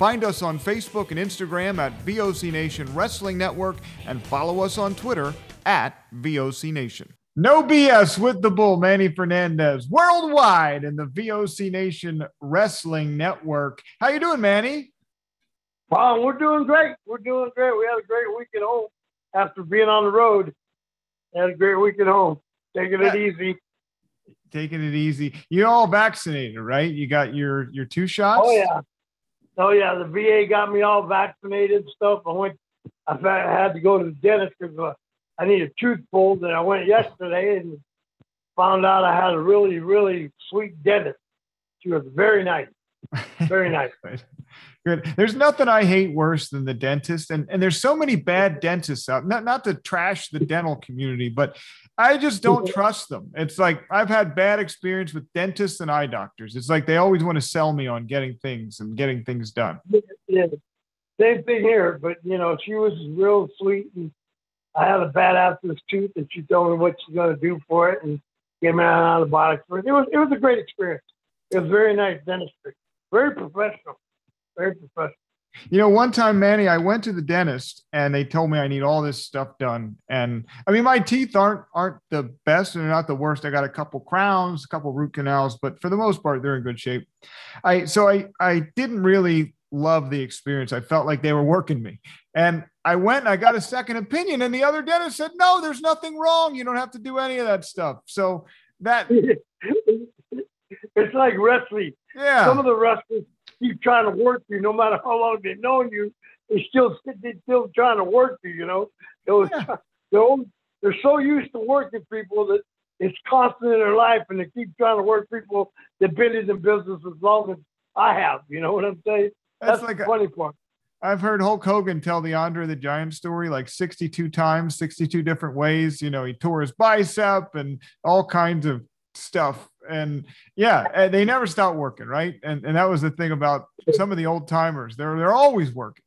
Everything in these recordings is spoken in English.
Find us on Facebook and Instagram at VOC Nation Wrestling Network and follow us on Twitter at VOC Nation. No BS with the Bull, Manny Fernandez, worldwide in the VOC Nation Wrestling Network. How you doing, Manny? Wow, we're doing great. We're doing great. We had a great week at home after being on the road. Had a great week at home. Taking it easy. Taking it easy. You're all vaccinated, right? You got your your two shots. Oh yeah. Oh yeah. The VA got me all vaccinated and stuff. I went. I had to go to the dentist because uh, I need a tooth pulled, and I went yesterday and found out I had a really, really sweet dentist. She was very nice, very nice. Good. There's nothing I hate worse than the dentist, and and there's so many bad dentists out. Not not to trash the dental community, but I just don't mm-hmm. trust them. It's like I've had bad experience with dentists and eye doctors. It's like they always want to sell me on getting things and getting things done. Yeah, same thing here. But you know, she was real sweet and I had a bad abscess tooth, and she told me what she's going to do for it and gave me an antibiotic for it. It was it was a great experience. It was very nice dentistry, very professional, very professional. You know, one time, Manny, I went to the dentist and they told me I need all this stuff done. And I mean, my teeth aren't aren't the best and they're not the worst. I got a couple crowns, a couple root canals, but for the most part, they're in good shape. I so I I didn't really love the experience. I felt like they were working me. And I went and I got a second opinion, and the other dentist said, No, there's nothing wrong. You don't have to do any of that stuff. So that it's like wrestling. Yeah. Some of the wrestlers keep trying to work you no matter how long they've known you. They still they're still trying to work you, you know. Yeah. They're, they're so used to working people that it's constant in their life and they keep trying to work people that been in the business as long as I have. You know what I'm saying? That's, That's like the funny part. I've heard Hulk Hogan tell the Andre the Giant story like 62 times, 62 different ways. You know, he tore his bicep and all kinds of stuff. And yeah, they never stop working, right? And and that was the thing about some of the old timers. They're they're always working.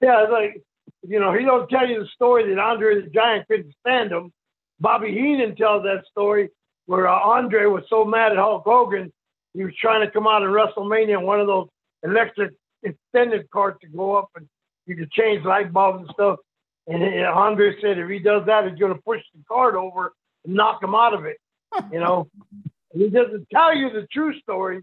Yeah, like you know, he don't tell you the story that Andre the Giant couldn't stand him. Bobby Heenan tells that story where uh, Andre was so mad at Hulk Hogan, he was trying to come out of WrestleMania in one of those electric extended cart to go up and you could change light bulbs and stuff. And Andre said if he does that, he's going to push the cart over and knock him out of it. You know, he doesn't tell you the true story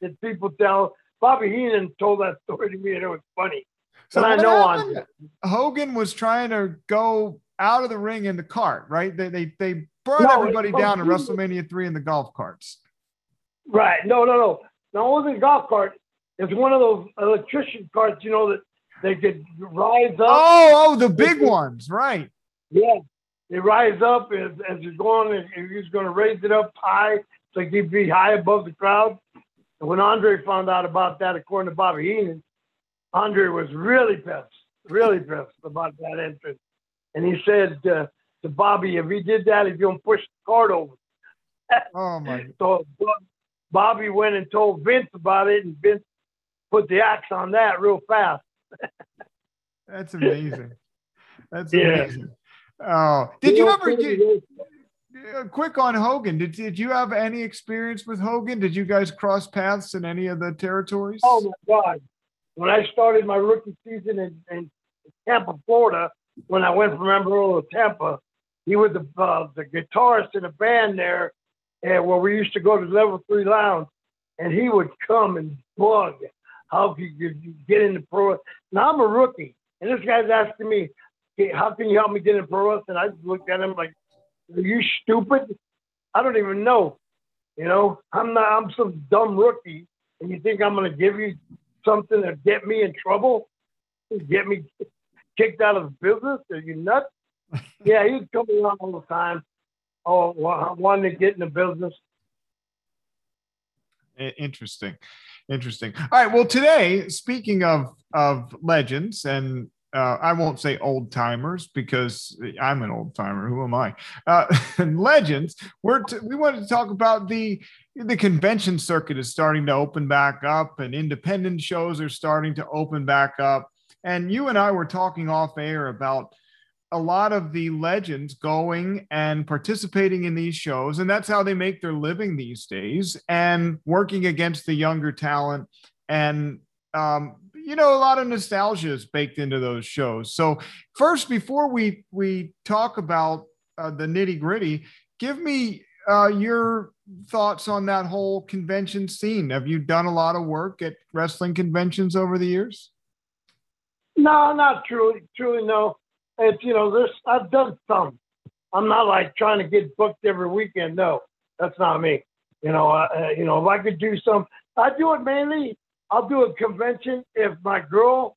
that people tell. Bobby Heenan told that story to me, and it was funny. So I know Andre. Hogan was trying to go out of the ring in the cart, right? They they they brought no, everybody down in WrestleMania three in the golf carts. Right. No, no, no. No, it wasn't golf cart. It's one of those electrician carts, you know, that they could rise up. Oh, oh, the big ones, right? Yeah, they rise up as, as you're going, and he's going to raise it up high, so he'd be high above the crowd. And when Andre found out about that, according to Bobby Heenan, Andre was really pissed, really pissed about that entrance. And he said uh, to Bobby, if he did that, he's going to push the cart over. Oh my! so Bobby went and told Vince about it, and Vince put the axe on that real fast. That's amazing. That's amazing. Oh, did you, you ever get uh, quick on Hogan? Did, did you have any experience with Hogan? Did you guys cross paths in any of the territories? Oh my God. When I started my rookie season in, in Tampa, Florida, when I went from Amarillo to Tampa, he was the, uh, the guitarist in a band there uh, where we used to go to level three lounge and he would come and bug how could you get into pro? Now I'm a rookie, and this guy's asking me, how can you help me get in pro wrestling? I looked at him like, are you stupid? I don't even know. You know, I'm not. I'm some dumb rookie, and you think I'm going to give you something to get me in trouble, get me kicked out of business? Are you nuts? yeah, he'd come around all the time. Oh, wanting to get in the business. Interesting, interesting. All right. Well, today, speaking of of legends and uh, I won't say old timers because I'm an old timer. Who am I? Uh, legends. We're t- we wanted to talk about the the convention circuit is starting to open back up, and independent shows are starting to open back up. And you and I were talking off air about a lot of the legends going and participating in these shows, and that's how they make their living these days, and working against the younger talent and um, you know, a lot of nostalgia is baked into those shows. So first, before we we talk about uh, the nitty gritty, give me uh, your thoughts on that whole convention scene. Have you done a lot of work at wrestling conventions over the years? No, not truly. Truly, no. It's you know, this I've done some. I'm not like trying to get booked every weekend. No, that's not me. You know, uh, you know, if I could do some, I do it mainly I'll do a convention if my girl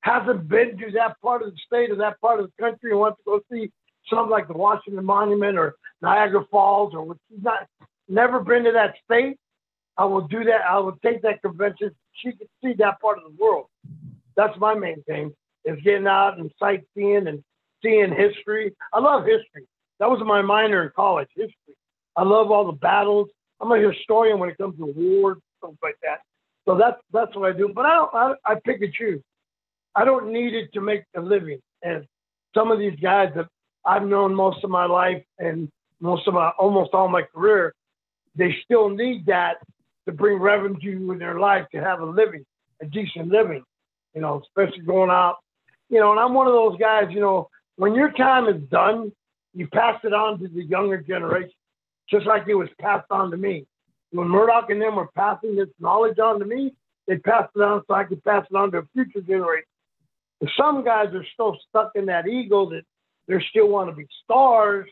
hasn't been to that part of the state or that part of the country and wants to go see something like the Washington Monument or Niagara Falls or she's not never been to that state. I will do that. I will take that convention. She can see that part of the world. That's my main thing is getting out and sightseeing and seeing history. I love history. That was my minor in college, history. I love all the battles. I'm a historian when it comes to wars, stuff like that. So that's that's what I do. But I don't. I, I pick and choose. I don't need it to make a living. And some of these guys that I've known most of my life and most of my almost all my career, they still need that to bring revenue in their life to have a living, a decent living. You know, especially going out. You know, and I'm one of those guys. You know, when your time is done, you pass it on to the younger generation, just like it was passed on to me when Murdoch and them were passing this knowledge on to me, they passed it on so I could pass it on to a future generation. Some guys are still stuck in that ego that they still want to be stars,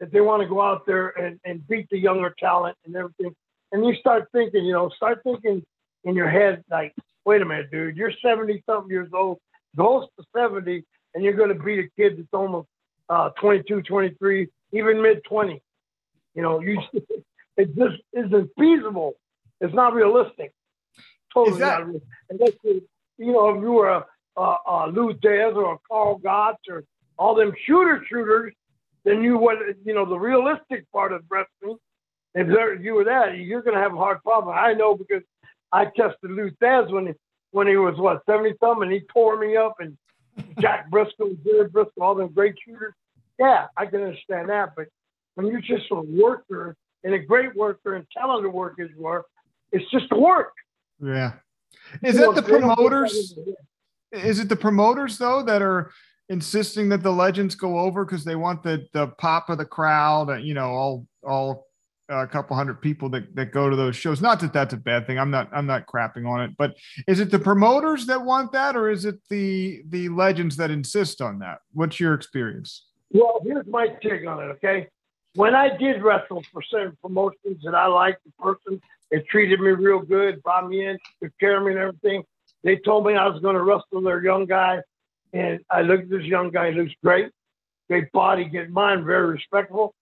that they want to go out there and, and beat the younger talent and everything. And you start thinking, you know, start thinking in your head, like, wait a minute, dude, you're 70 something years old, close to 70, and you're going to beat a kid that's almost uh, 22, 23, even mid 20. You know, you it just isn't feasible. It's not realistic. Totally that- not realistic. Unless you, you know, if you were a, a, a Lou Thesz or a Karl Gotch or all them shooter shooters, then you what you know the realistic part of wrestling. If there, if you were that, you're going to have a hard problem. I know because I tested Lou Thesz when he, when he was what seventy something, and he tore me up, and Jack Brisco, Jerry Brisco, all them great shooters. Yeah, I can understand that, but when you're just a worker and a great worker and talented workers were. It's just work. Yeah. Is it the promoters? Is it the promoters though that are insisting that the legends go over because they want the the pop of the crowd? You know, all all uh, a couple hundred people that, that go to those shows. Not that that's a bad thing. I'm not I'm not crapping on it, but is it the promoters that want that, or is it the the legends that insist on that? What's your experience? Well, here's my take on it. Okay, when I did wrestle for certain promotions that I liked the person, they treated me real good, brought me in, took care of me and everything. They told me I was going to wrestle their young guy, and I looked at this young guy, he looks great, great body, get mind, very respectful.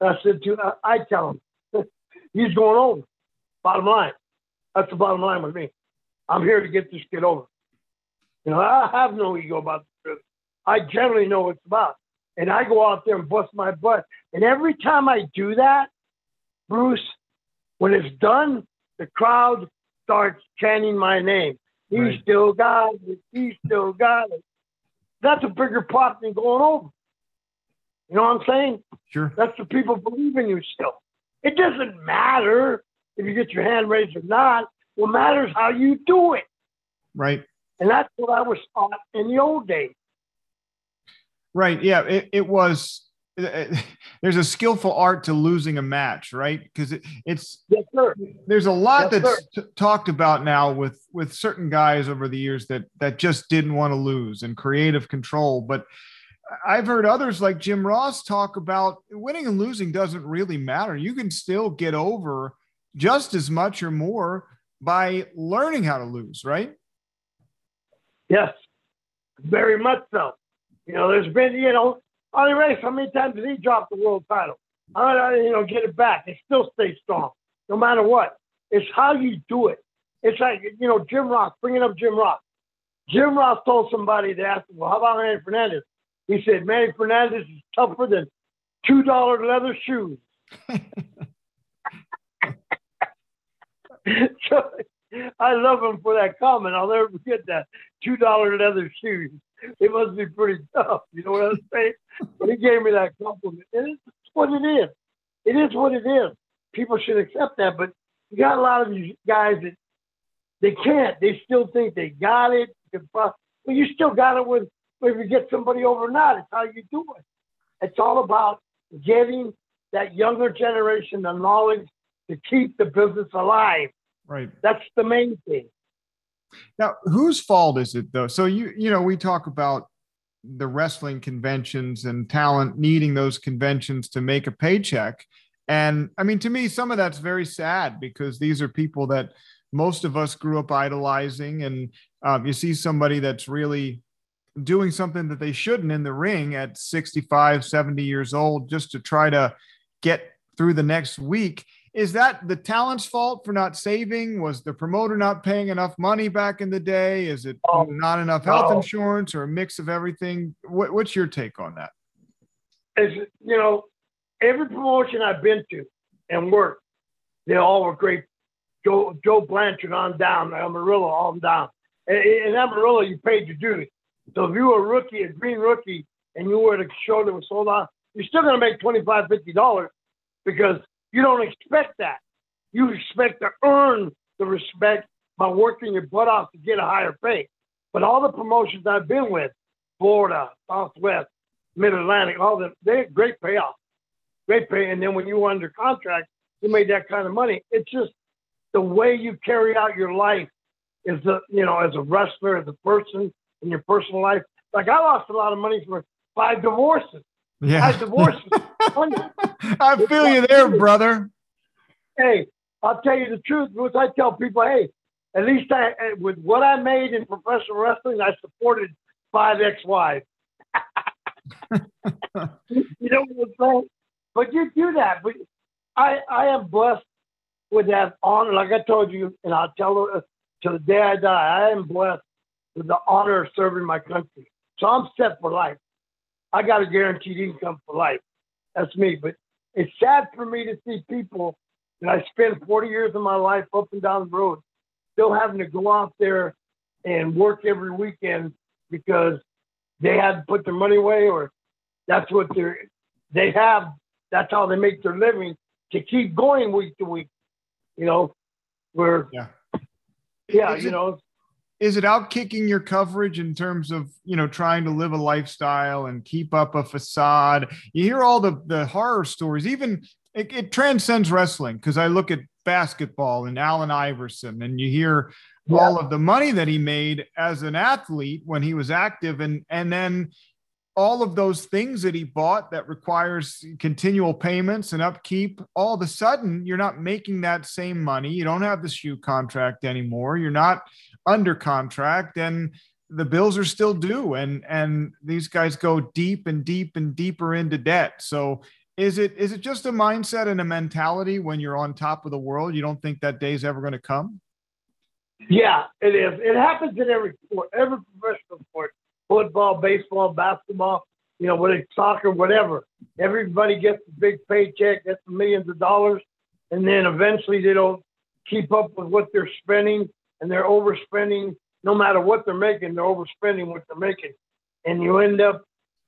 And I said to I, I tell him, he's going over. Bottom line, that's the bottom line with me. I'm here to get this kid over. You know, I have no ego about this. I generally know what it's about and I go out there and bust my butt. And every time I do that, Bruce, when it's done, the crowd starts chanting my name. He right. still got it. He still got it. That's a bigger pop than going over. You know what I'm saying? Sure. That's the people believe in you still. It doesn't matter if you get your hand raised or not. What matters how you do it. Right. And that's what I was taught in the old days. Right. Yeah. It, it was eh, eh, there's a skillful art to losing a match, right? Because it, it's yes, sir. there's a lot yes, that's t- talked about now with with certain guys over the years that that just didn't want to lose and creative control. But I've heard others like Jim Ross talk about winning and losing doesn't really matter. You can still get over just as much or more by learning how to lose, right? Yes, very much so. You know, there's been, you know, on the race, how many times did he drop the world title? I, didn't uh, you know, get it back. They still stay strong, no matter what. It's how you do it. It's like, you know, Jim Ross, bringing up Jim Ross. Jim Ross told somebody, they asked him, well, how about Manny Fernandez? He said, Manny Fernandez is tougher than $2 leather shoes. so, I love him for that comment. I'll never forget that. $2 leather shoes. It must be pretty tough. You know what I'm saying? but he gave me that compliment. And it's what it is. It is what it is. People should accept that. But you got a lot of these guys that they can't. They still think they got it. But you still got it with if you get somebody over or not. It's how you do it. It's all about getting that younger generation the knowledge to keep the business alive. Right. That's the main thing. Now, whose fault is it though? So you you know we talk about the wrestling conventions and talent needing those conventions to make a paycheck. And I mean, to me, some of that's very sad because these are people that most of us grew up idolizing. And um, you see somebody that's really doing something that they shouldn't in the ring at 65, 70 years old just to try to get through the next week. Is that the talent's fault for not saving? Was the promoter not paying enough money back in the day? Is it oh, not enough health insurance or a mix of everything? What, what's your take on that? As you know, every promotion I've been to and worked, they all were great. Joe Joe Blanchard on down, Amarillo on down. And in Amarillo, you paid your dues. So if you were a rookie, a green rookie, and you were at a show that was sold out, you're still going to make $25, $50 because you don't expect that. You expect to earn the respect by working your butt off to get a higher pay. But all the promotions I've been with, Florida, Southwest, Mid Atlantic, all them, they had great payoff, great pay. And then when you were under contract, you made that kind of money. It's just the way you carry out your life is the, you know, as a wrestler, as a person in your personal life. Like I lost a lot of money for five divorces. Yeah. Five divorces. I feel you there, brother. Hey, I'll tell you the truth. Once I tell people, hey, at least I, eh, with what I made in professional wrestling, I supported five ex-wives. you know what I'm saying? But you do that. But I, I am blessed with that honor. Like I told you, and I'll tell you uh, to the day I die, I am blessed with the honor of serving my country. So I'm set for life. I got a guaranteed income for life. That's me. But it's sad for me to see people that I spent 40 years of my life up and down the road still having to go out there and work every weekend because they had to put their money away or that's what they're they have that's how they make their living to keep going week to week you know where yeah yeah you know is it out kicking your coverage in terms of you know trying to live a lifestyle and keep up a facade you hear all the the horror stories even it, it transcends wrestling because i look at basketball and allen iverson and you hear yeah. all of the money that he made as an athlete when he was active and and then all of those things that he bought that requires continual payments and upkeep all of a sudden you're not making that same money. You don't have the shoe contract anymore. You're not under contract and the bills are still due and and these guys go deep and deep and deeper into debt. So is it is it just a mindset and a mentality when you're on top of the world? You don't think that day's ever going to come? Yeah it is. It happens in every sport every professional sport football baseball basketball you know whether it's soccer whatever everybody gets a big paycheck gets millions of dollars and then eventually they don't keep up with what they're spending and they're overspending no matter what they're making, they're overspending what they're making. And you end up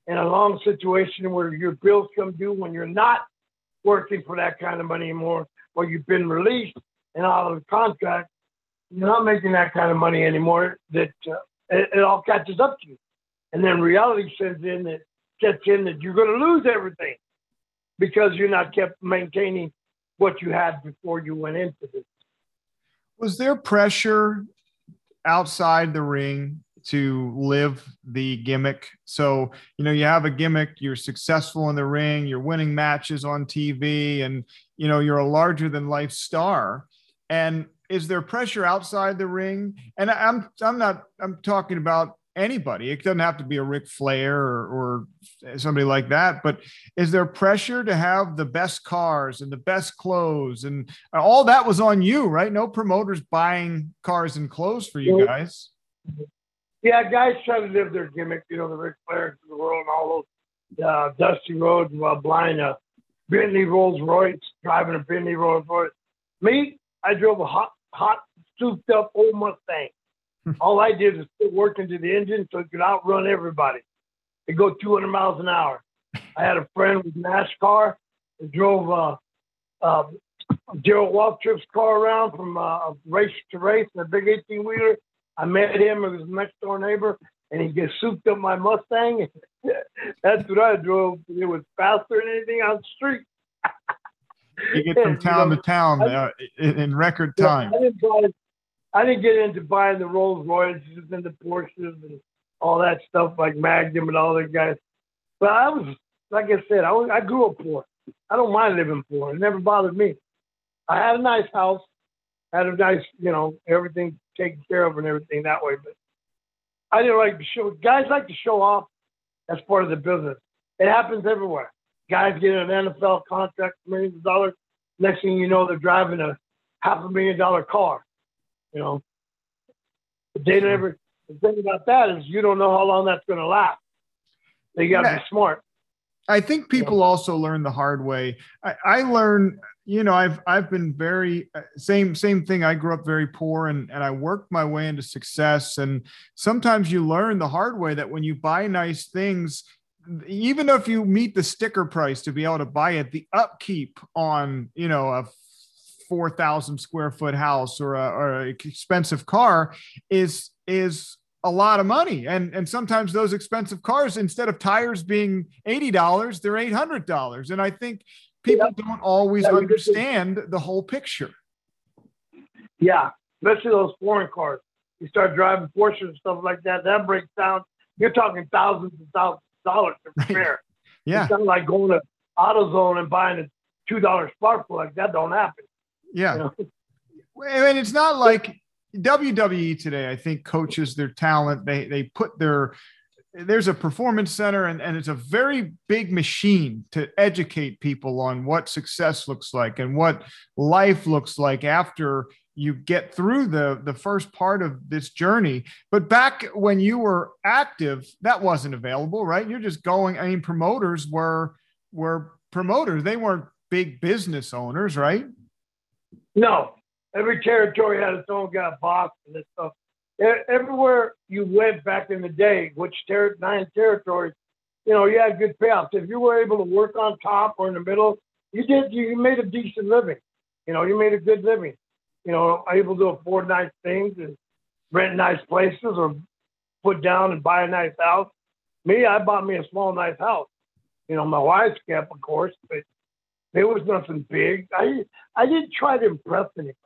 in a long situation where your bills come due when you're not working for that kind of money anymore, or you've been released and out of the contract, you're not making that kind of money anymore, that uh, it, it all catches up to you. And then reality sets in that sets in that you're going to lose everything because you're not kept maintaining what you had before you went into this. Was there pressure outside the ring to live the gimmick? So, you know, you have a gimmick, you're successful in the ring, you're winning matches on TV, and, you know, you're a larger than life star. And is there pressure outside the ring? And I'm, I'm not, I'm talking about anybody. It doesn't have to be a Ric Flair or, or, somebody like that. But is there pressure to have the best cars and the best clothes and all that was on you, right? No promoters buying cars and clothes for you guys. Yeah, guys try to live their gimmick, you know, the Ric Flairs of the world and all those uh, Dusty Rhodes while blind a Bentley Rolls Royce, driving a Bentley Rolls Royce. Me, I drove a hot, hot, souped up old Mustang. All I did was put work into the engine so it could outrun everybody. It go 200 miles an hour. I had a friend with NASCAR that drove uh, uh, Darrell Waltrip's car around from uh, race to race in a big 18 wheeler. I met him, it was next door neighbor, and he just souped up my Mustang. That's what I drove. It was faster than anything on the street. you get from town you know, to town uh, in record time. I didn't buy I didn't get into buying the Rolls Royces and the Porsches and all that stuff like Magnum and all those guys. But I was, like I said, I, was, I grew up poor. I don't mind living poor. It never bothered me. I had a nice house, had a nice, you know, everything taken care of and everything that way. But I didn't like to show. Guys like to show off. That's part of the business. It happens everywhere. Guys get an NFL contract, millions of dollars. Next thing you know, they're driving a half a million dollar car. You know, they never. The thing about that is you don't know how long that's going to last. They got to yeah. be smart. I think people yeah. also learn the hard way. I, I learned, you know, I've I've been very uh, same same thing. I grew up very poor and and I worked my way into success. And sometimes you learn the hard way that when you buy nice things, even if you meet the sticker price to be able to buy it, the upkeep on you know a 4,000 square foot house or a, or a expensive car is, is a lot of money. And, and sometimes those expensive cars, instead of tires being $80, they're $800. And I think people yeah. don't always yeah, understand the whole picture. Yeah, especially those foreign cars. You start driving Porsche and stuff like that, that breaks down. You're talking thousands and thousands of dollars to repair. yeah. It's not like going to AutoZone and buying a $2 spark plug. That don't happen. Yeah. You know? And it's not like WWE today, I think, coaches their talent. They they put their there's a performance center and, and it's a very big machine to educate people on what success looks like and what life looks like after you get through the the first part of this journey but back when you were active that wasn't available right you're just going i mean promoters were were promoters they weren't big business owners right no, every territory had its own guy boss and this stuff. Everywhere you went back in the day, which ter- nine territories, you know, you had good payouts. If you were able to work on top or in the middle, you did. You made a decent living. You know, you made a good living. You know, able to afford nice things and rent nice places or put down and buy a nice house. Me, I bought me a small, nice house. You know, my wife's kept, of course, but there was nothing big. I I didn't try to impress anybody.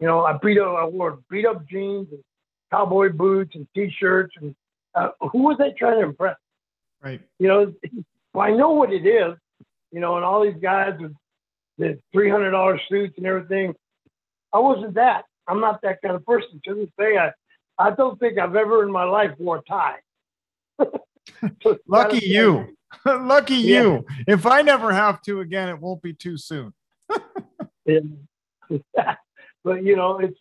You know, I beat up, I wore beat up jeans and cowboy boots and t-shirts, and uh, who was I trying to impress? Right. You know, well, I know what it is. You know, and all these guys with the three hundred dollar suits and everything. I wasn't that. I'm not that kind of person. To this day, I I don't think I've ever in my life wore a tie. Lucky you. Lucky yeah. you. If I never have to again, it won't be too soon. but you know, it's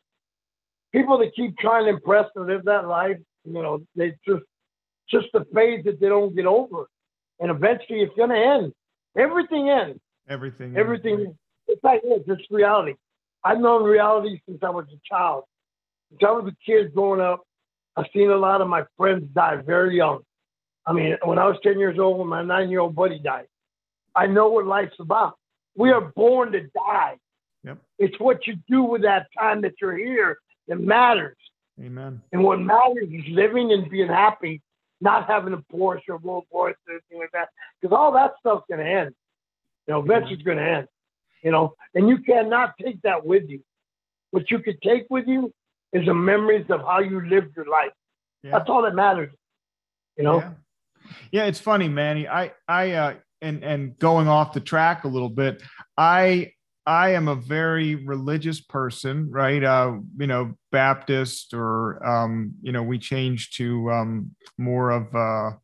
people that keep trying to impress and live that life. You know, they just just the phase that they don't get over, and eventually it's going to end. Everything ends. Everything. Everything. Ends. It's like. It's reality. I've known reality since I was a child. Since I was a kid growing up, I've seen a lot of my friends die very young. I mean, when I was 10 years old, when my nine year old buddy died, I know what life's about. We are born to die. Yep. It's what you do with that time that you're here that matters. Amen. And what matters is living and being happy not having a Porsche or Rolls Royce or anything like that, because all that stuff's going to end. You know, eventually it's going to end. You know, and you cannot take that with you. What you could take with you is the memories of how you lived your life. Yeah. That's all that matters. You know. Yeah. Yeah, it's funny, Manny. I I uh, and and going off the track a little bit, I I am a very religious person, right? Uh, you know, Baptist, or um, you know, we changed to um, more of uh,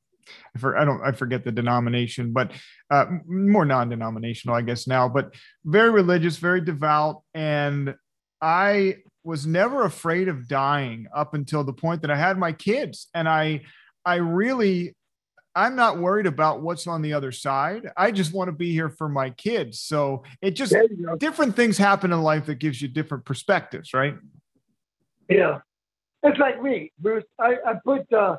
I, don't I forget the denomination, but uh, more non-denominational, I guess now. But very religious, very devout, and I was never afraid of dying up until the point that I had my kids, and I I really I'm not worried about what's on the other side. I just want to be here for my kids. So it just different things happen in life that gives you different perspectives, right? Yeah. It's like me, Bruce. I, I put uh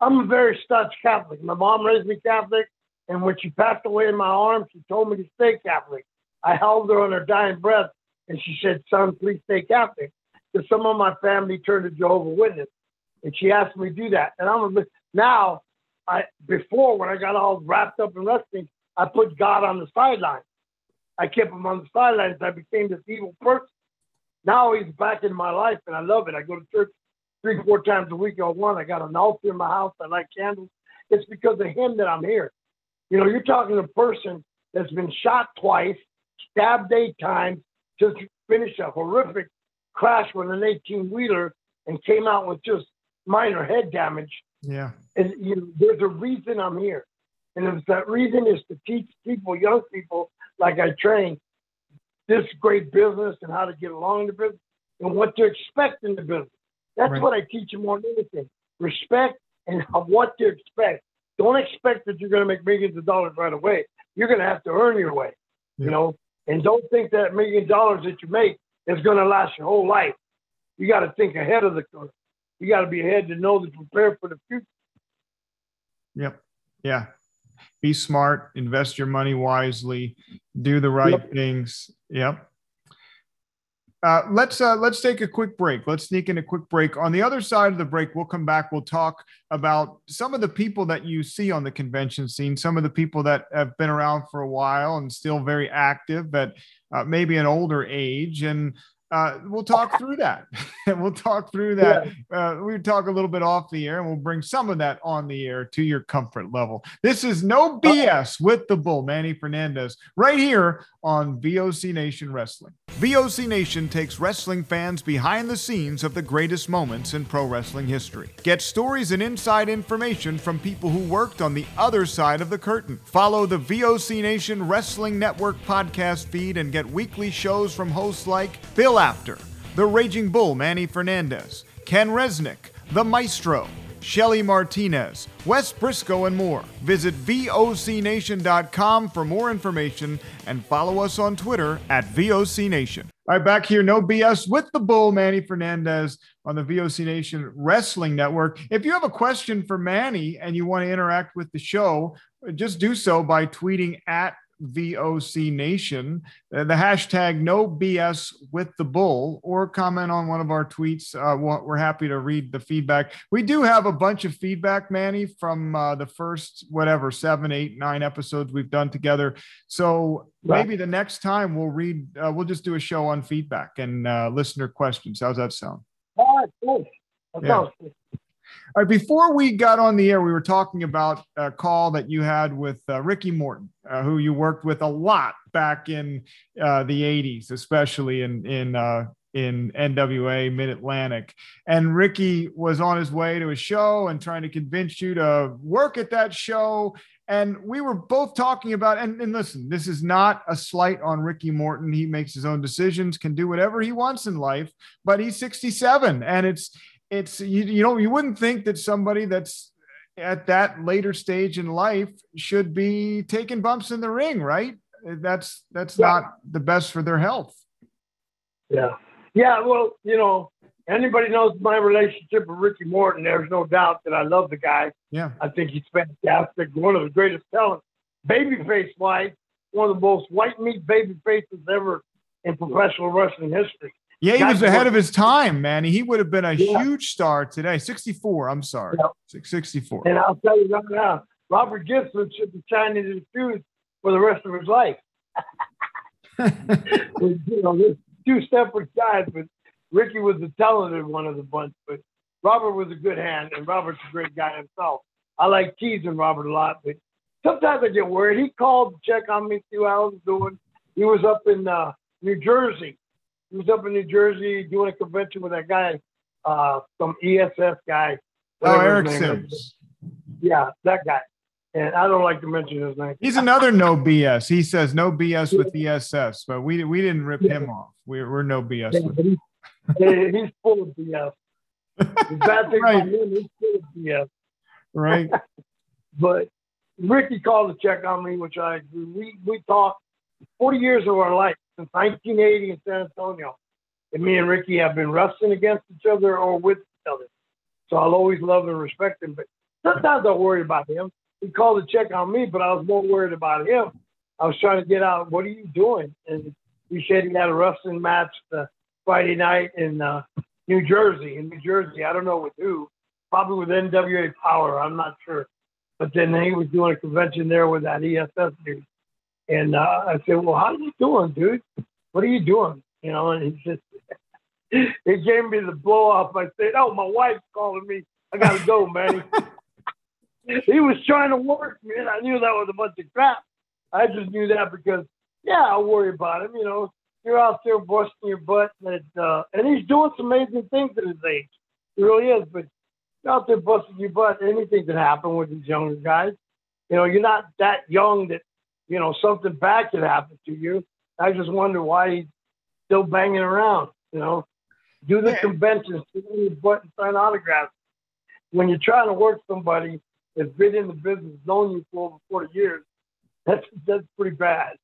I'm a very staunch Catholic. My mom raised me Catholic, and when she passed away in my arms, she told me to stay Catholic. I held her on her dying breath, and she said, "Son, please stay Catholic." Because some of my family turned to Jehovah Witness, and she asked me to do that. And I'm a, now I before when I got all wrapped up in wrestling, I put God on the sideline. I kept him on the sidelines. I became this evil person. Now he's back in my life, and I love it. I go to church three, four times a week on one. I got an altar in my house. I light candles. It's because of him that I'm here. You know, you're talking to a person that's been shot twice, stabbed eight times, just finished a horrific crash with an 18 wheeler and came out with just minor head damage. Yeah. And you know, there's a reason I'm here. And if that reason is to teach people, young people like I train, this great business and how to get along in the business and what to expect in the business. That's right. what I teach them more than anything. Respect and what to expect. Don't expect that you're going to make millions of dollars right away. You're going to have to earn your way, yeah. you know. And don't think that million dollars that you make is going to last your whole life. You got to think ahead of the curve you got to be ahead to know to prepare for the future. Yep. Yeah. Be smart, invest your money wisely, do the right yep. things. Yep. Uh, let's uh, let's take a quick break. Let's sneak in a quick break. On the other side of the break, we'll come back. We'll talk about some of the people that you see on the convention scene, some of the people that have been around for a while and still very active but uh, maybe an older age, and uh, we'll talk through that. we'll talk through that. Yeah. Uh, we talk a little bit off the air, and we'll bring some of that on the air to your comfort level. This is no BS with the Bull, Manny Fernandez, right here on VOC Nation Wrestling. VOC Nation takes wrestling fans behind the scenes of the greatest moments in pro wrestling history. Get stories and inside information from people who worked on the other side of the curtain. Follow the VOC Nation Wrestling Network podcast feed and get weekly shows from hosts like Bill Apter, The Raging Bull Manny Fernandez, Ken Resnick, The Maestro, Shelly Martinez, Wes Briscoe, and more. Visit VOCNation.com for more information and follow us on Twitter at VOCNation. All right, back here, no BS with the Bull, Manny Fernandez on the VOC Nation Wrestling Network. If you have a question for Manny and you want to interact with the show, just do so by tweeting at VOC Nation, uh, the hashtag no BS with the bull, or comment on one of our tweets. Uh, we're happy to read the feedback. We do have a bunch of feedback, Manny, from uh, the first, whatever, seven, eight, nine episodes we've done together. So right. maybe the next time we'll read, uh, we'll just do a show on feedback and uh, listener questions. How's that sound? All right, yeah. All right, before we got on the air, we were talking about a call that you had with uh, Ricky Morton, uh, who you worked with a lot back in uh, the '80s, especially in in uh, in NWA Mid Atlantic. And Ricky was on his way to a show and trying to convince you to work at that show. And we were both talking about, and, and listen, this is not a slight on Ricky Morton. He makes his own decisions, can do whatever he wants in life, but he's 67 and it's it's you, you know you wouldn't think that somebody that's at that later stage in life should be taking bumps in the ring right? That's that's yeah. not the best for their health. Yeah. Yeah well you know anybody knows my relationship with ricky morton there's no doubt that i love the guy. Yeah. I think he's fantastic one of the greatest talents. Babyface wise one of the most white meat baby faces ever in professional wrestling history Yeah, he was ahead of his time, man. He would have been a yeah. huge star today. 64, I'm sorry. Yeah. 64. And I'll tell you right now, Robert Gibson should be shining his shoes for the rest of his life. you know, there's two separate guys, but Ricky was the talented one of the bunch. But Robert was a good hand, and Robert's a great guy himself. I like teasing Robert a lot, but sometimes I get worried. He called to check on me, see how I was doing. He was up in uh, New Jersey. He was up in New Jersey doing a convention with that guy, uh, some ESS guy. Oh, Eric Sims. Yeah, that guy. And I don't like to mention his name. He's another no BS. He says no BS with ESS, but we we didn't rip him off. We're, we're no BS. Yeah, with him. He's, he's full of BS. The bad thing right. about him, he's full of BS. Right. but Ricky called to check on me, which I we we talked 40 years of our life since 1980 in San Antonio. And me and Ricky have been wrestling against each other or with each other. So I'll always love and respect him. But sometimes I worry about him. He called to check on me, but I was more worried about him. I was trying to get out, what are you doing? And he said he had a wrestling match the Friday night in uh, New Jersey, in New Jersey. I don't know with who, probably with NWA Power. I'm not sure. But then he was doing a convention there with that ESS dude. And uh, I said, well, how are you doing, dude? What are you doing? You know, and he just, he gave me the blow off. I said, oh, my wife's calling me. I got to go, man. he was trying to work me, and I knew that was a bunch of crap. I just knew that because, yeah, I worry about him. You know, you're out there busting your butt, and, uh, and he's doing some amazing things at his age. He really is. But you're out there busting your butt. Anything can happen with these younger guys. You know, you're not that young that you know, something bad could happen to you. I just wonder why he's still banging around, you know. Do the yeah. conventions, sit on your butt and sign autographs. When you're trying to work somebody that's been in the business, known you for over 40 years, that's that's pretty bad.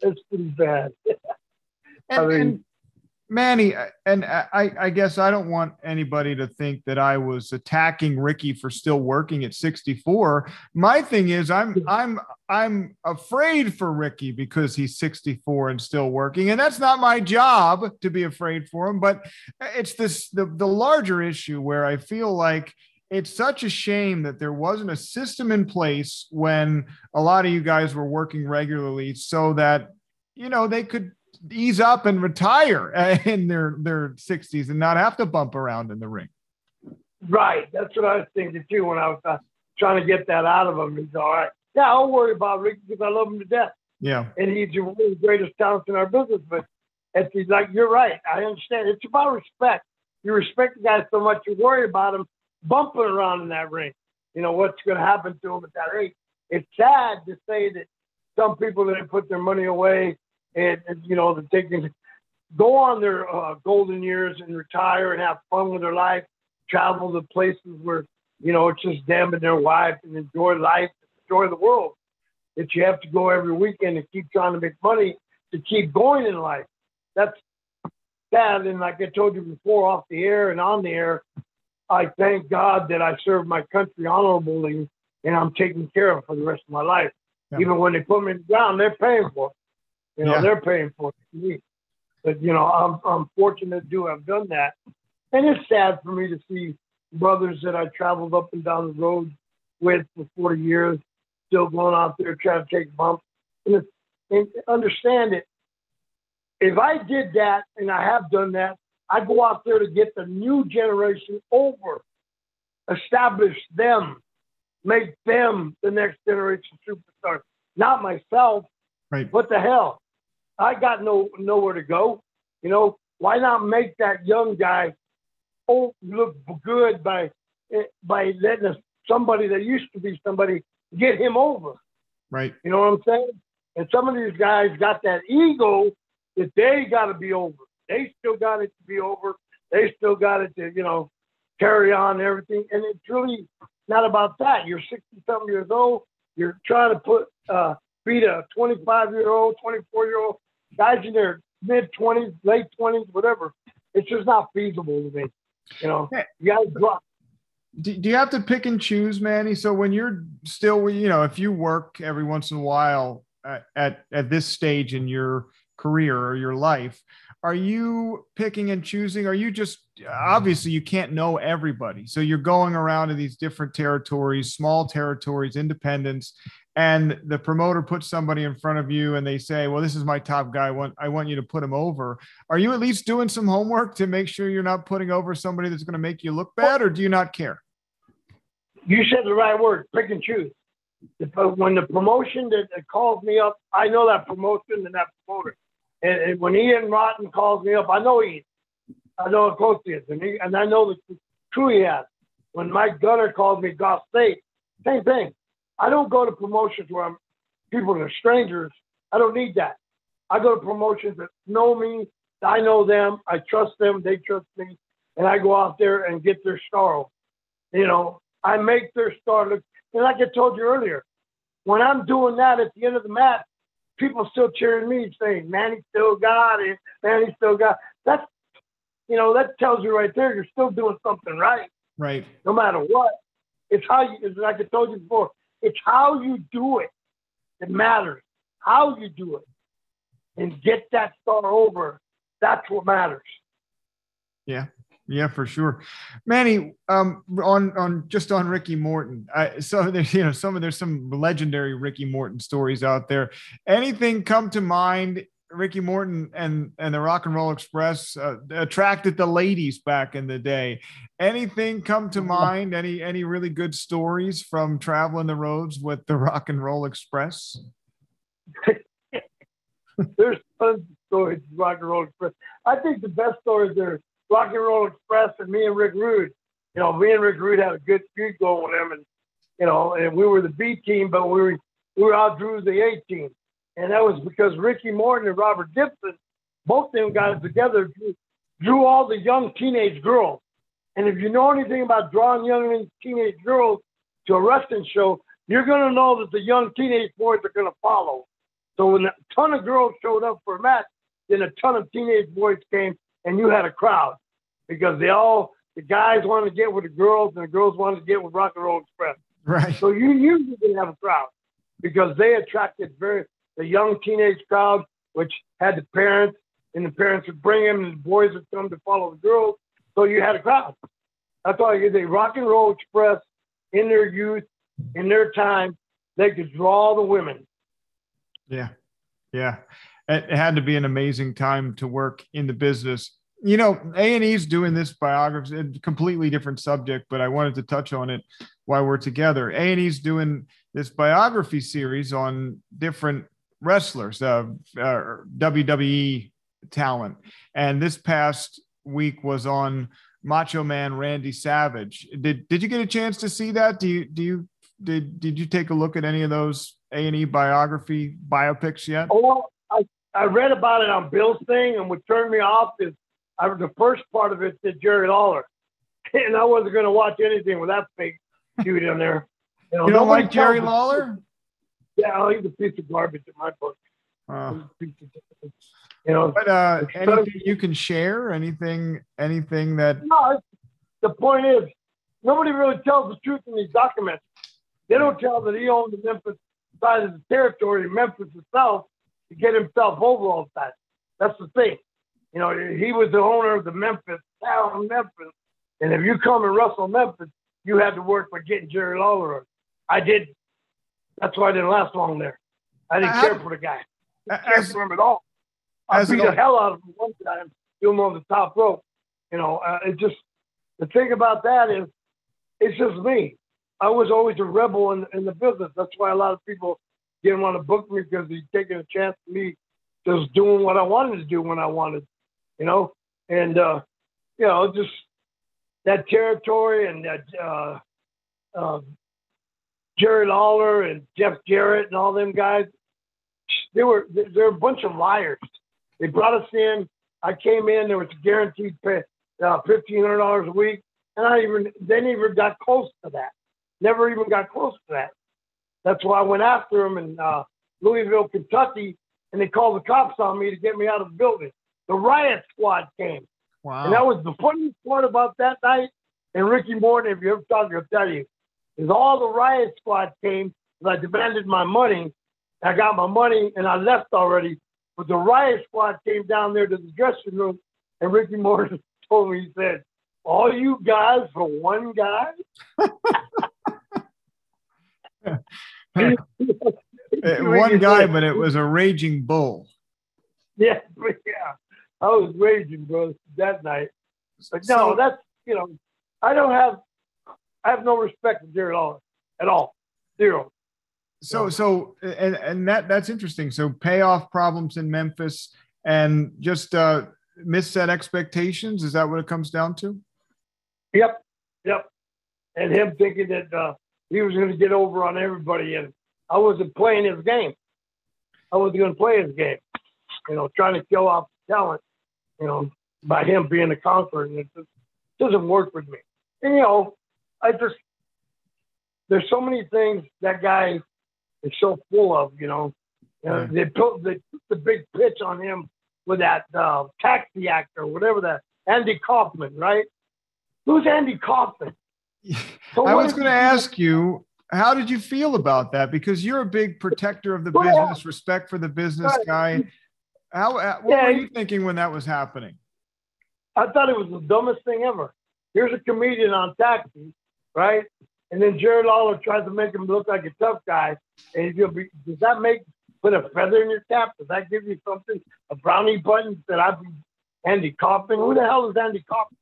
That's pretty bad. and, I mean, and Manny, uh, and uh, I, I guess I don't want anybody to think that I was attacking Ricky for still working at 64. My thing is, I'm I'm I'm afraid for Ricky because he's 64 and still working, and that's not my job to be afraid for him. But uh, it's this the the larger issue where I feel like it's such a shame that there wasn't a system in place when a lot of you guys were working regularly so that you know they could ease up and retire in their their 60s and not have to bump around in the ring. Right. That's what I was thinking too when I was uh, trying to get that out of him. He's all right. Yeah, I'll worry about Ricky because I love him to death. Yeah. And he's one of the greatest talents in our business. But it's he's like, you're right. I understand. It's about respect. You respect the guy so much, you worry about him bumping around in that ring. You know, what's going to happen to him at that age. It's sad to say that some people that put their money away and, and you know, that they can go on their uh, golden years and retire and have fun with their life, travel to places where, you know, it's just them and their wife and enjoy life, enjoy the world. That you have to go every weekend and keep trying to make money to keep going in life. That's sad. And like I told you before, off the air and on the air, I thank God that I served my country honorably and I'm taken care of for the rest of my life. Yeah. Even when they put me down, they're paying for it. You know, yeah. they're paying for it. But you know, I'm I'm fortunate to have done that, and it's sad for me to see brothers that I traveled up and down the road with for 40 years still going out there trying to take bumps. And, and understand it. If I did that, and I have done that, I go out there to get the new generation over, establish them, make them the next generation superstars, not myself. Right. What the hell? I got no nowhere to go. You know, why not make that young guy oh look good by by letting somebody that used to be somebody get him over? Right. You know what I'm saying? And some of these guys got that ego that they got to be over. They still got it to be over. They still got it to you know carry on everything. And it's really not about that. You're 60 something years old. You're trying to put uh, beat a 25 year old, 24 year old guys in their mid 20s, late 20s, whatever. It's just not feasible to me. You know, you got to drop. Do, do you have to pick and choose, Manny? So when you're still, you know, if you work every once in a while at, at, at this stage in your career or your life, are you picking and choosing? Are you just obviously you can't know everybody, so you're going around to these different territories, small territories, independents, and the promoter puts somebody in front of you and they say, "Well, this is my top guy. I want I want you to put him over." Are you at least doing some homework to make sure you're not putting over somebody that's going to make you look bad, or do you not care? You said the right word. Pick and choose. When the promotion that calls me up, I know that promotion and that promoter. And, and when Ian Rotten calls me up, I know Ian. I know how close he is, and, he, and I know the crew he has. When Mike Gunner calls me Goss State, same thing. I don't go to promotions where I'm people are strangers. I don't need that. I go to promotions that know me. I know them. I trust them. They trust me. And I go out there and get their star. You know, I make their star look. And like I told you earlier, when I'm doing that at the end of the match, people still cheering me, saying, "Man, he still got it. Man, he still got." That's, you know, that tells you right there you're still doing something right. Right. No matter what, it's how you. It's like I told you before. It's how you do it that matters. How you do it, and get that star over. That's what matters. Yeah. Yeah, for sure, Manny. Um, on on just on Ricky Morton. I, so there's you know some of there's some legendary Ricky Morton stories out there. Anything come to mind? Ricky Morton and and the Rock and Roll Express uh, attracted the ladies back in the day. Anything come to mind? Any any really good stories from traveling the roads with the Rock and Roll Express? there's tons of stories Rock and Roll Express. I think the best stories are Rock and Roll Express and me and Rick Rude. You know, me and Rick Rude had a good feud going with them, and you know, and we were the B team, but we were we were outdrew the A team, and that was because Ricky Morton and Robert Gibson, both of them guys together, drew, drew all the young teenage girls. And if you know anything about drawing young teenage girls to a wrestling show, you're going to know that the young teenage boys are going to follow. So when a ton of girls showed up for a match, then a ton of teenage boys came, and you had a crowd because they all the guys wanted to get with the girls and the girls wanted to get with Rock and Roll Express. Right. So you didn't have a crowd because they attracted very the young teenage crowd, which had the parents, and the parents would bring them, and the boys would come to follow the girls. So you had a crowd. That's all you did. Rock and Roll Express in their youth, in their time, they could draw the women. Yeah. Yeah. It had to be an amazing time to work in the business you know, A and E's doing this biography, a completely different subject, but I wanted to touch on it while we're together. A and E's doing this biography series on different wrestlers, uh, uh, WWE talent, and this past week was on Macho Man Randy Savage. Did Did you get a chance to see that? Do you Do you did Did you take a look at any of those A and E biography biopics yet? Oh, I I read about it on Bill's thing, and what turned me off is I was the first part of it did Jerry Lawler, and I wasn't going to watch anything with that fake dude in there. You, know, you don't like Jerry Lawler? Yeah, he's a piece of garbage in my book. Uh, you know, but uh, anything you can share? Anything? Anything that? No. The point is, nobody really tells the truth in these documents. They don't tell that he owned the Memphis side of the territory, Memphis itself, to get himself over all that. That's the thing. You know, he was the owner of the Memphis town, Memphis. And if you come and wrestle Memphis, you had to work for getting Jerry Lawler. I did. That's why I didn't last long there. I didn't care for the guy. I didn't care for him at all. I beat the hell out of him one time, threw him on the top rope. You know, uh, it just the thing about that is, it's just me. I was always a rebel in, in the business. That's why a lot of people didn't want to book me because he's taking a chance on me just doing what I wanted to do when I wanted you know, and uh, you know, just that territory and that uh, uh, Jerry Lawler and Jeff Jarrett and all them guys, they were they're a bunch of liars. They brought us in. I came in. There was a guaranteed pay, uh, fifteen hundred dollars a week, and I even they never got close to that. Never even got close to that. That's why I went after them in uh, Louisville, Kentucky, and they called the cops on me to get me out of the building the riot squad came. Wow. And that was the funniest part about that night. And Ricky Morton, if you ever talk, he'll tell you, is all the riot squad came. I demanded my money. I got my money and I left already. But the riot squad came down there to the dressing room, and Ricky Morton told me, he said, all you guys for one guy? Eh, one guy, but it was a raging bull. Yeah, yeah. I was raging, bro, that night. But no, so, that's you know, I don't have I have no respect for Jerry Lawler at all. Zero. So so and and that that's interesting. So payoff problems in Memphis and just uh misset expectations. Is that what it comes down to? Yep. Yep. And him thinking that uh, he was going to get over on everybody, and I wasn't playing his game. I wasn't going to play his game. You know, trying to kill off talent. You know, by him being a conqueror, and it just doesn't work with me. And you know, I just there's so many things that guy is so full of. You know, uh, they put they put the big pitch on him with that uh, taxi actor, whatever that Andy Kaufman, right? Who's Andy Kaufman? So I was going to ask you, how did you feel about that? Because you're a big protector of the business, respect for the business guy. How, uh, what yeah, were you thinking when that was happening? I thought it was the dumbest thing ever. Here's a comedian on taxi, right? And then Jerry Lawler tries to make him look like a tough guy. And he's gonna be, does that make put a feather in your cap? Does that give you something? A brownie button that I'd be Andy Kaufman? Who the hell is Andy Kaufman?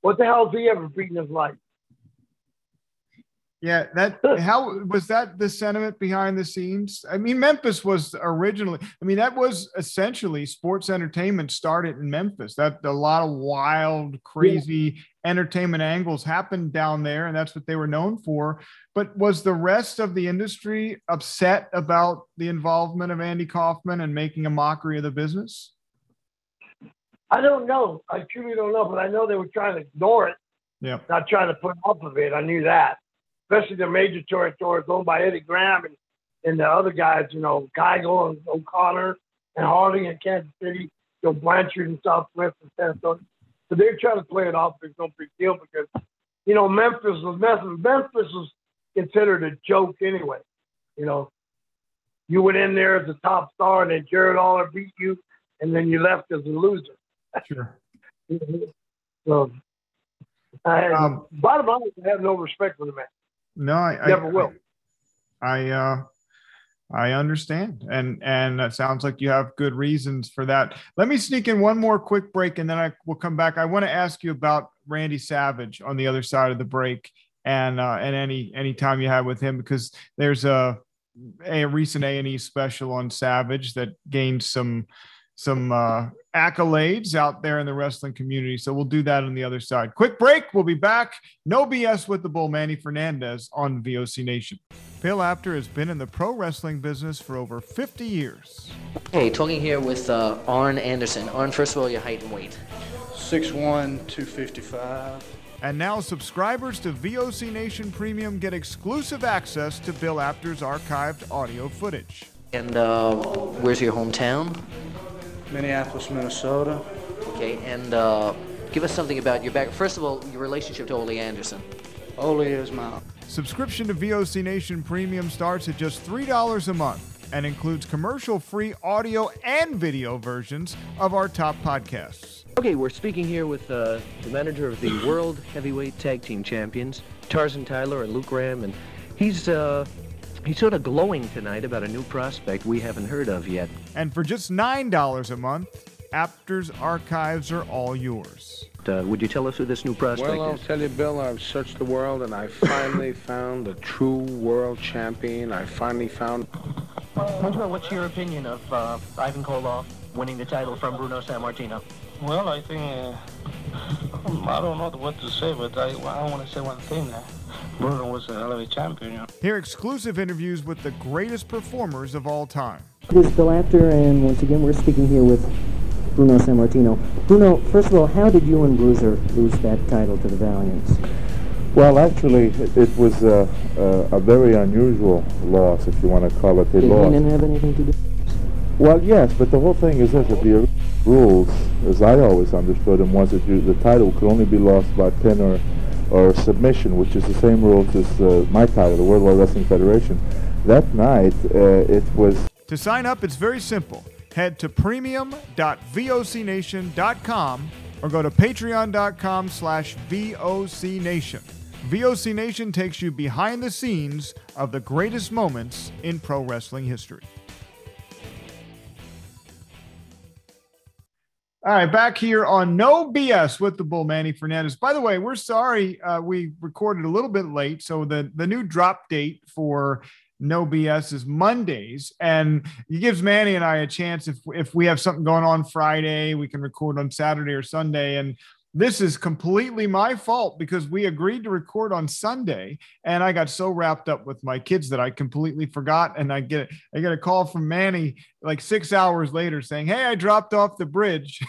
What the hell has he ever beaten his life? Yeah, that how was that the sentiment behind the scenes? I mean, Memphis was originally. I mean, that was essentially sports entertainment started in Memphis. That a lot of wild, crazy yeah. entertainment angles happened down there, and that's what they were known for. But was the rest of the industry upset about the involvement of Andy Kaufman and making a mockery of the business? I don't know. I truly don't know, but I know they were trying to ignore it. Yeah. Not trying to put up of it. I knew that. Especially the major territories owned by Eddie Graham and, and the other guys, you know, Geigel and O'Connor and Harding in Kansas City, you know, Blanchard and Southwest and San Antonio. So they're trying to play it off. There's no big deal because, you know, Memphis was Memphis was considered a joke anyway. You know, you went in there as a top star and then Jerry Lawler beat you and then you left as a loser. Sure. so, I, um, bottom line, I have no respect for the man. No, I never I, will. I, uh, I understand, and and it sounds like you have good reasons for that. Let me sneak in one more quick break, and then I will come back. I want to ask you about Randy Savage on the other side of the break, and uh, and any any time you had with him because there's a a recent A and E special on Savage that gained some some uh, accolades out there in the wrestling community. So we'll do that on the other side. Quick break. We'll be back. No BS with the Bull Manny Fernandez on VOC Nation. Bill Apter has been in the pro wrestling business for over 50 years. Hey, talking here with uh, Arn Anderson. Arn, first of all, your height and weight. 6'1", 255. And now subscribers to VOC Nation Premium get exclusive access to Bill Apter's archived audio footage. And uh, where's your hometown? Minneapolis, Minnesota. Okay, and uh, give us something about your back. First of all, your relationship to Ole Anderson. Ole is my. Subscription to VOC Nation Premium starts at just $3 a month and includes commercial free audio and video versions of our top podcasts. Okay, we're speaking here with uh, the manager of the World Heavyweight Tag Team Champions, Tarzan Tyler and Luke Graham, and he's uh, He's sort of glowing tonight about a new prospect we haven't heard of yet. And for just $9 a month, Apter's archives are all yours. Uh, would you tell us who this new prospect well, I'll tell you, Bill, I've searched the world and I finally found the true world champion. I finally found. Benjamin, what's your opinion of uh, Ivan Koloff winning the title from Bruno Sammartino? Well, I think. Uh, I don't know what to say, but I, I want to say one thing. Bruno was a hell of a champion. You know? Hear exclusive interviews with the greatest performers of all time. This is Bill Apter, and once again, we're speaking here with Bruno Sammartino. Bruno, first of all, how did you and Bruiser lose that title to the Valiants? Well, actually, it was a, a, a very unusual loss, if you want to call it a did loss. Did have anything to do? Well, yes, but the whole thing is this: that the rules, as I always understood them, was that you, the title could only be lost by pin or or submission, which is the same rules as uh, my title, the World Wrestling Federation. That night, uh, it was. To sign up, it's very simple. head to premium.vocnation.com or go to patreon.com slash vocnation. VOC Nation takes you behind the scenes of the greatest moments in pro wrestling history. All right, back here on No BS with the Bull Manny Fernandez. By the way, we're sorry uh, we recorded a little bit late. So the the new drop date for No BS is Mondays, and it gives Manny and I a chance if if we have something going on Friday, we can record on Saturday or Sunday. And this is completely my fault because we agreed to record on Sunday and I got so wrapped up with my kids that I completely forgot and I get I get a call from Manny like 6 hours later saying, "Hey, I dropped off the bridge."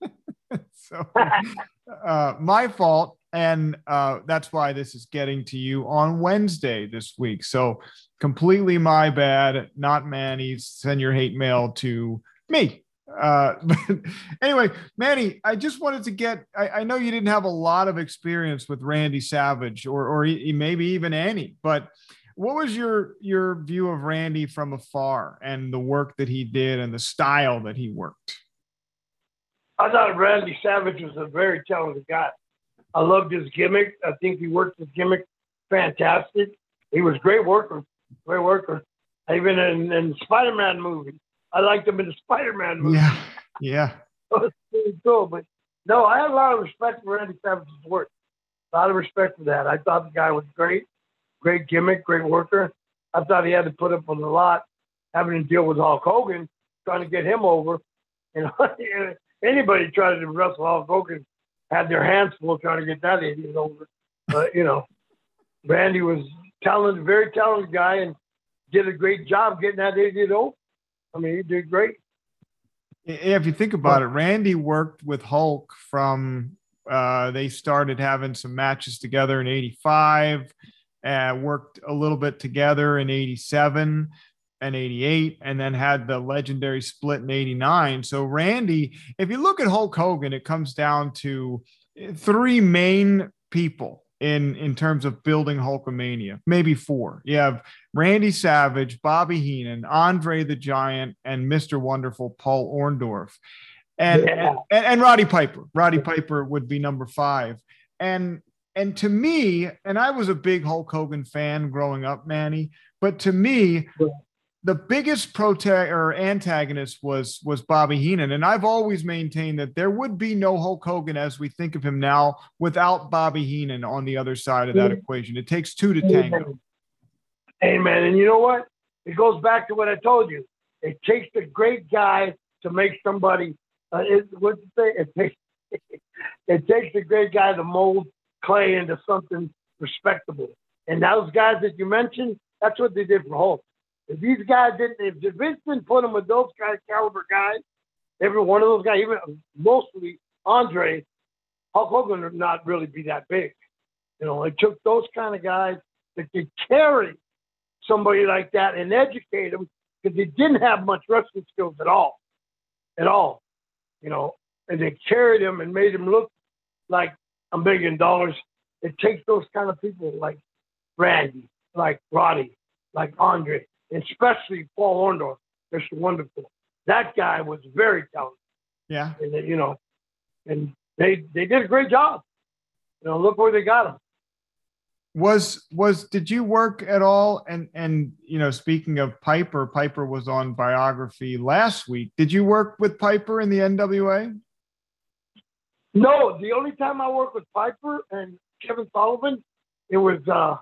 so uh, my fault and uh, that's why this is getting to you on Wednesday this week. So completely my bad, not Manny's. Send your hate mail to me uh, but anyway, Manny, I just wanted to get. I, I, know you didn't have a lot of experience with Randy Savage, or or maybe even Annie, but what was your your view of Randy from afar and the work that he did and the style that he worked? I thought Randy Savage was a very talented guy. I loved his gimmick. I think he worked his gimmick fantastic. He was great worker, great worker. Even in, in Spider-Man movies, I liked him in the Spider-Man movie. Yeah, yeah. that was pretty cool. But no, I had a lot of respect for Randy Savage's work. A lot of respect for that. I thought the guy was great, great gimmick, great worker. I thought he had to put up with a lot, having to deal with Hulk Hogan, trying to get him over. You know, anybody trying to wrestle Hulk Hogan had their hands full trying to get that idiot over. But you know, Randy was talented, very talented guy, and did a great job getting that idiot over. I mean, he did great. If you think about it, Randy worked with Hulk from uh, they started having some matches together in 85, uh, worked a little bit together in 87 and 88, and then had the legendary split in 89. So, Randy, if you look at Hulk Hogan, it comes down to three main people in in terms of building Hulkamania. Maybe four. You have Randy Savage, Bobby Heenan, Andre the Giant, and Mr. Wonderful Paul Orndorff. And, yeah. and, and Roddy Piper. Roddy Piper would be number five. And and to me, and I was a big Hulk Hogan fan growing up, Manny, but to me, the biggest protag or antagonist was was Bobby Heenan, and I've always maintained that there would be no Hulk Hogan as we think of him now without Bobby Heenan on the other side of that mm-hmm. equation. It takes two to tango. Amen. And you know what? It goes back to what I told you. It takes a great guy to make somebody. Uh, it, what's it say? It takes it takes a great guy to mold clay into something respectable. And those guys that you mentioned, that's what they did for Hulk. If these guys didn't, if didn't put him with those guys, caliber guys, every one of those guys, even uh, mostly Andre, Hulk Hogan would not really be that big. You know, it took those kind of guys that could carry somebody like that and educate them because they didn't have much wrestling skills at all, at all. You know, and they carried him and made him look like a million dollars. It takes those kind of people like Randy, like Roddy, like Andre, especially Paul Orndorff, Mr. Wonderful. That guy was very talented. Yeah. And, you know, and they they did a great job. You know, look where they got him. Was was did you work at all? And and you know, speaking of Piper, Piper was on biography last week. Did you work with Piper in the NWA? No, the only time I worked with Piper and Kevin Sullivan, it was uh,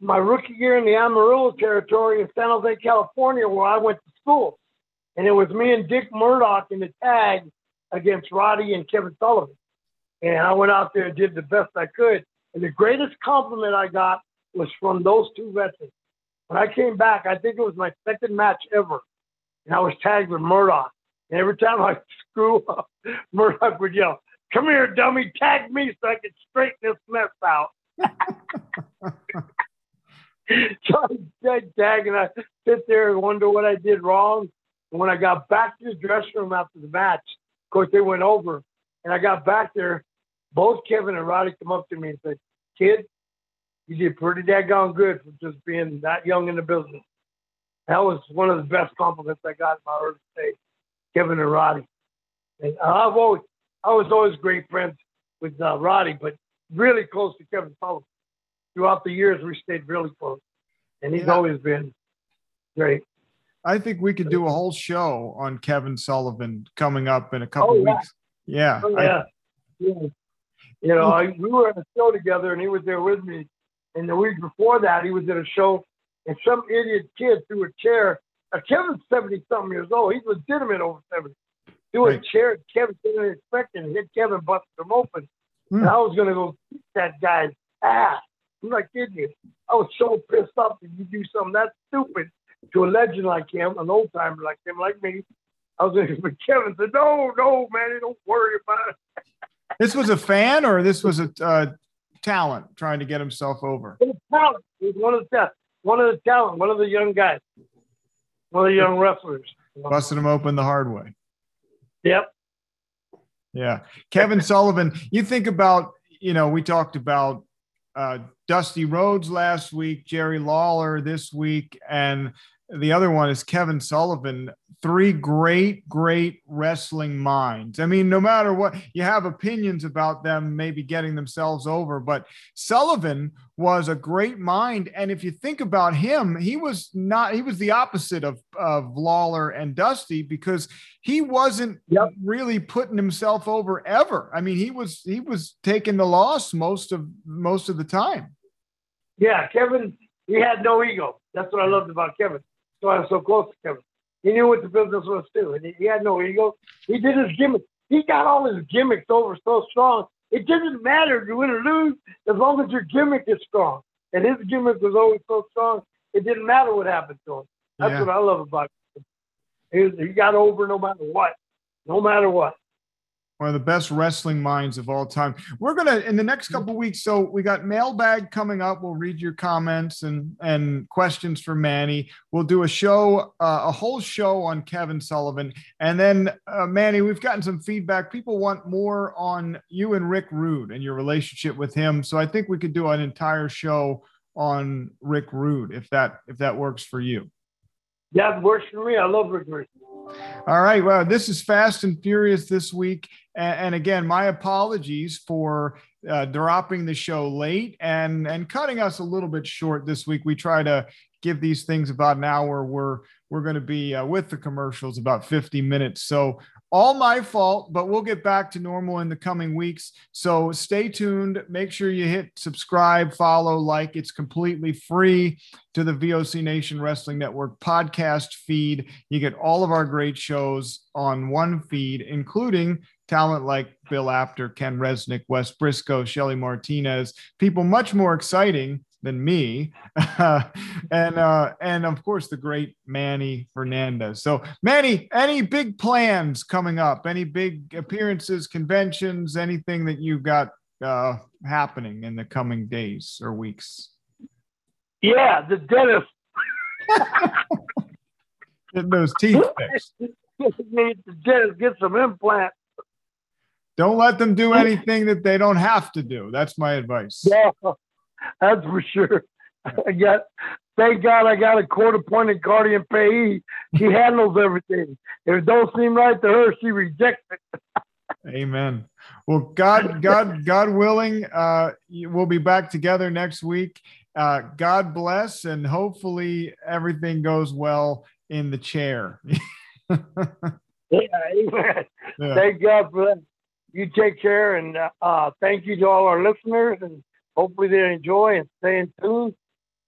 my rookie year in the Amarillo territory in San Jose, California, where I went to school. And it was me and Dick Murdoch in the tag against Roddy and Kevin Sullivan. And I went out there and did the best I could. And the greatest compliment I got was from those two veterans. When I came back, I think it was my second match ever. And I was tagged with Murdoch. And every time I screw up, Murdoch would yell, Come here, dummy, tag me so I can straighten this mess out. so I tag and I sit there and wonder what I did wrong. And when I got back to the dressing room after the match, of course they went over, and I got back there, both Kevin and Roddy come up to me and said, "Kid, you did pretty daggone good for just being that young in the business." That was one of the best compliments I got in my early days. Kevin and Roddy. And I've always, I was always great friends with uh, Roddy, but really close to Kevin Sullivan. Throughout the years, we stayed really close, and he's Yeah. always been great. I think we could do a whole show on Kevin Sullivan coming up in a couple Oh, yeah. weeks. Yeah. Oh, I- yeah. yeah. You know, I, we were at a show together, and he was there with me. And the week before that, he was at a show, and some idiot kid threw a chair. Uh, Kevin's seventy something years old. He's legitimate over seventy. Threw a Right. chair. Kevin didn't expect it. and Hit Kevin, busted him open. Hmm. And I was gonna go kick that guy's ass. I'm not kidding you. I was so pissed off that you do something that stupid to a legend like him, an old timer like him, like me. I was going but Kevin said, "No, no, man, don't worry about it." This was a fan or this was a uh, talent trying to get himself over? It was talent. He was one of the ta- one of the talent, one of the young guys, one of the young wrestlers. Busted him open the hard way. Yep. Yeah. Kevin Sullivan, you think about, you know, we talked about uh, Dusty Rhodes last week, Jerry Lawler this week, and the other one is Kevin Sullivan. Three great, great wrestling minds. I mean, no matter what, you have opinions about them maybe getting themselves over, but Sullivan was a great mind. And if you think about him, he was not, he was the opposite of, of Lawler and Dusty because he wasn't Yep. really putting himself over ever. I mean, he was, he was taking the loss most of, most of the time. Yeah, Kevin, he had no ego. That's what I loved about Kevin. That's why I'm so close to Kevin. He knew what the business was too, and he, he had no ego. He did his gimmick. He got all his gimmicks over so strong. It doesn't matter if you win or lose as long as your gimmick is strong. And his gimmick was always so strong, it didn't matter what happened to him. That's Yeah. what I love about him. He, he got over no matter what. No matter what. One of the best wrestling minds of all time. We're gonna in the next couple weeks. So we got mailbag coming up. We'll read your comments and and questions for Manny. We'll do a show, uh, a whole show on Kevin Sullivan, and then uh, Manny. We've gotten some feedback. People want more on you and Rick Rude and your relationship with him. So I think we could do an entire show on Rick Rude if that if that works for you. That works for me. I love Rick Rude. All right. Well, this is Fast and Furious this week. And, again, my apologies for uh, dropping the show late and, and cutting us a little bit short this week. We try to give these things about an hour. We're, we're going to be uh, with the commercials about 50 minutes. So all my fault, but we'll get back to normal in the coming weeks. So stay tuned. Make sure you hit subscribe, follow, like. It's completely free to the VOC Nation Wrestling Network podcast feed. You get all of our great shows on one feed, including talent like Bill Apter, Ken Resnick, Wes Brisco, Shelly Martinez, people much more exciting than me, and uh, and of course the great Manny Fernandez. So Manny, any big plans coming up? Any big appearances, conventions, anything that you've got uh, happening in the coming days or weeks? Yeah, the dentist. Get those teeth fixed. Need the dentist get some implant. Don't let them do anything that they don't have to do. That's my advice. Yeah, that's for sure. I got, thank God I got a court appointed guardian payee. She handles everything. If it don't seem right to her, she rejects it. Amen. Well, God, God, God willing, uh, we'll be back together next week. Uh, God bless, and hopefully everything goes well in the chair. Yeah, amen. Yeah. Thank God for that. You take care, and uh, uh, thank you to all our listeners, and hopefully they enjoy and stay in tune.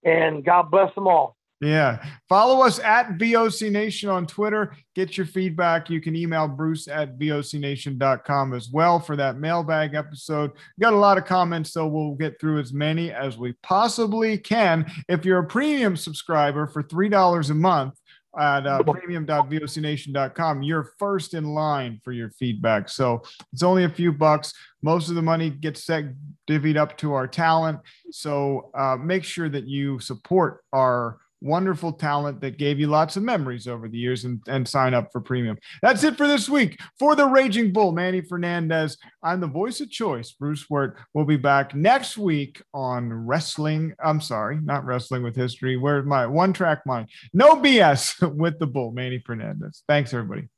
And God bless them all. Yeah. Follow us at VOC Nation on Twitter. Get your feedback. You can email Bruce at VOCNation.com as well for that mailbag episode. We got a lot of comments, so we'll get through as many as we possibly can. If you're a premium subscriber for $3 a month, at uh, premium.vocnation.com, you're first in line for your feedback. So it's only a few bucks. Most of the money gets set, divvied up to our talent. So uh, make sure that you support our wonderful talent that gave you lots of memories over the years and, and sign up for premium. That's it for this week. For the Raging Bull, Manny Fernandez, I'm the voice of choice, Bruce Wirt. We'll be back next week on Wrestling. I'm sorry, not Wrestling with History. Where's my one track mind? No BS with the Bull, Manny Fernandez. Thanks, everybody.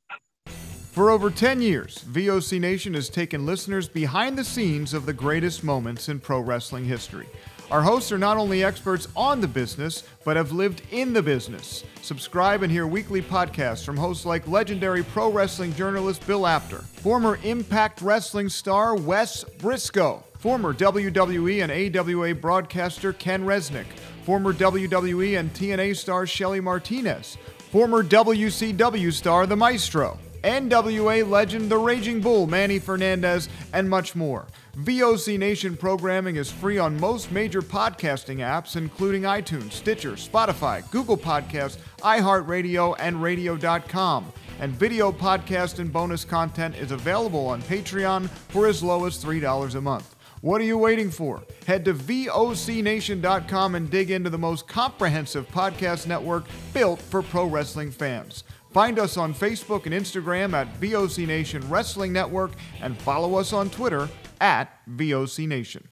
For over 10 years, VOC Nation has taken listeners behind the scenes of the greatest moments in pro wrestling history. Our hosts are not only experts on the business, but have lived in the business. Subscribe and hear weekly podcasts from hosts like legendary pro wrestling journalist Bill Apter, former Impact Wrestling star Wes Brisco, former WWE and AWA broadcaster Ken Resnick, former WWE and TNA star Shelly Martinez, former WCW star The Maestro, NWA legend The Raging Bull Manny Fernandez, and much more. VOC Nation programming is free on most major podcasting apps, including iTunes, Stitcher, Spotify, Google Podcasts, iHeartRadio, and Radio.com. And video podcast and bonus content is available on Patreon for as low as $3 a month. What are you waiting for? Head to VOCNation.com and dig into the most comprehensive podcast network built for pro wrestling fans. Find us on Facebook and Instagram at VOC Nation Wrestling Network and follow us on Twitter at VOC Nation.